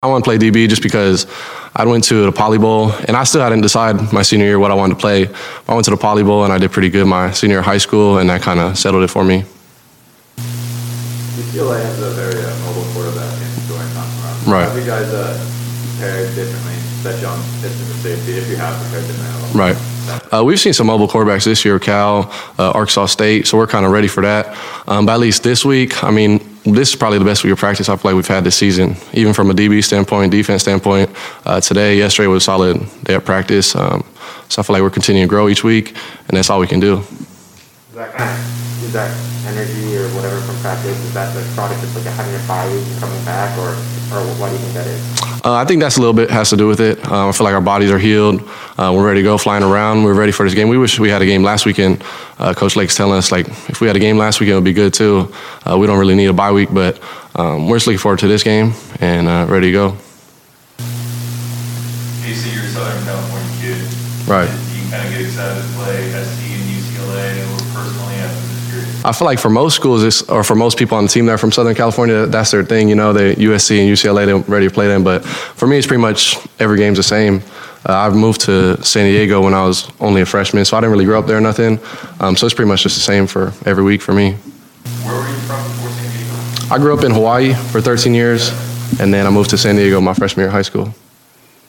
I want to play DB just because I went to the Poly Bowl, and I still hadn't decided my senior year what I wanted to play. I went to the Poly Bowl, and I did pretty good my senior high school, and that kind of settled it for me. UCLA has a very uh, mobile quarterback in Dorian Thompson. Right. Have you guys uh, prepared differently, especially on pitching the safety, if you have prepared differently? Right. Uh, we've seen some mobile quarterbacks this year, Cal, uh, Arkansas State, so we're kind of ready for that. Um, but at least this week, I mean, this is probably the best week of practice I feel like we've had this season, even from a DB standpoint, defense standpoint. Uh, today, yesterday was a solid day of practice. Um, so I feel like we're continuing to grow each week, and that's all we can do. Is that kind of, is that energy or whatever from practice, is that the product of like having a bye week and coming back, or, or what do you think that is? Uh, I think that's a little bit has to do with it. Um, I feel like our bodies are healed. Uh, we're ready to go, flying around. We're ready for this game. We wish we had a game last weekend. Uh, Coach Lake's telling us like if we had a game last weekend, it would be good too. Uh, we don't really need a bye week, but um, we're just looking forward to this game and uh, ready to go. Casey, you're a Southern California kid. Right. You kind of get excited to play SC and UCLA I feel like for most schools, or for most people on the team that are from Southern California, that's their thing. You know, they USC and UCLA, they're ready to play them. But for me, it's pretty much every game's the same. Uh, I've moved to San Diego when I was only a freshman, so I didn't really grow up there or nothing. Um, so it's pretty much just the same for every week for me. Where were you from before San Diego? I grew up in Hawaii for 13 years, and then I moved to San Diego my freshman year of high school.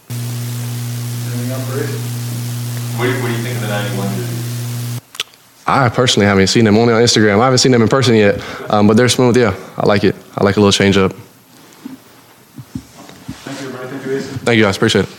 Anything else, Bruce? What, do you- what do you think of the 91 jerseys? I personally haven't seen them only on Instagram. I haven't seen them in person yet, um, but they're smooth. Yeah, I like it. I like a little change up. Thank you, everybody. Thank you, Ace. Thank you guys. Appreciate it.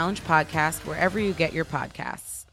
challenge podcast wherever you get your podcasts.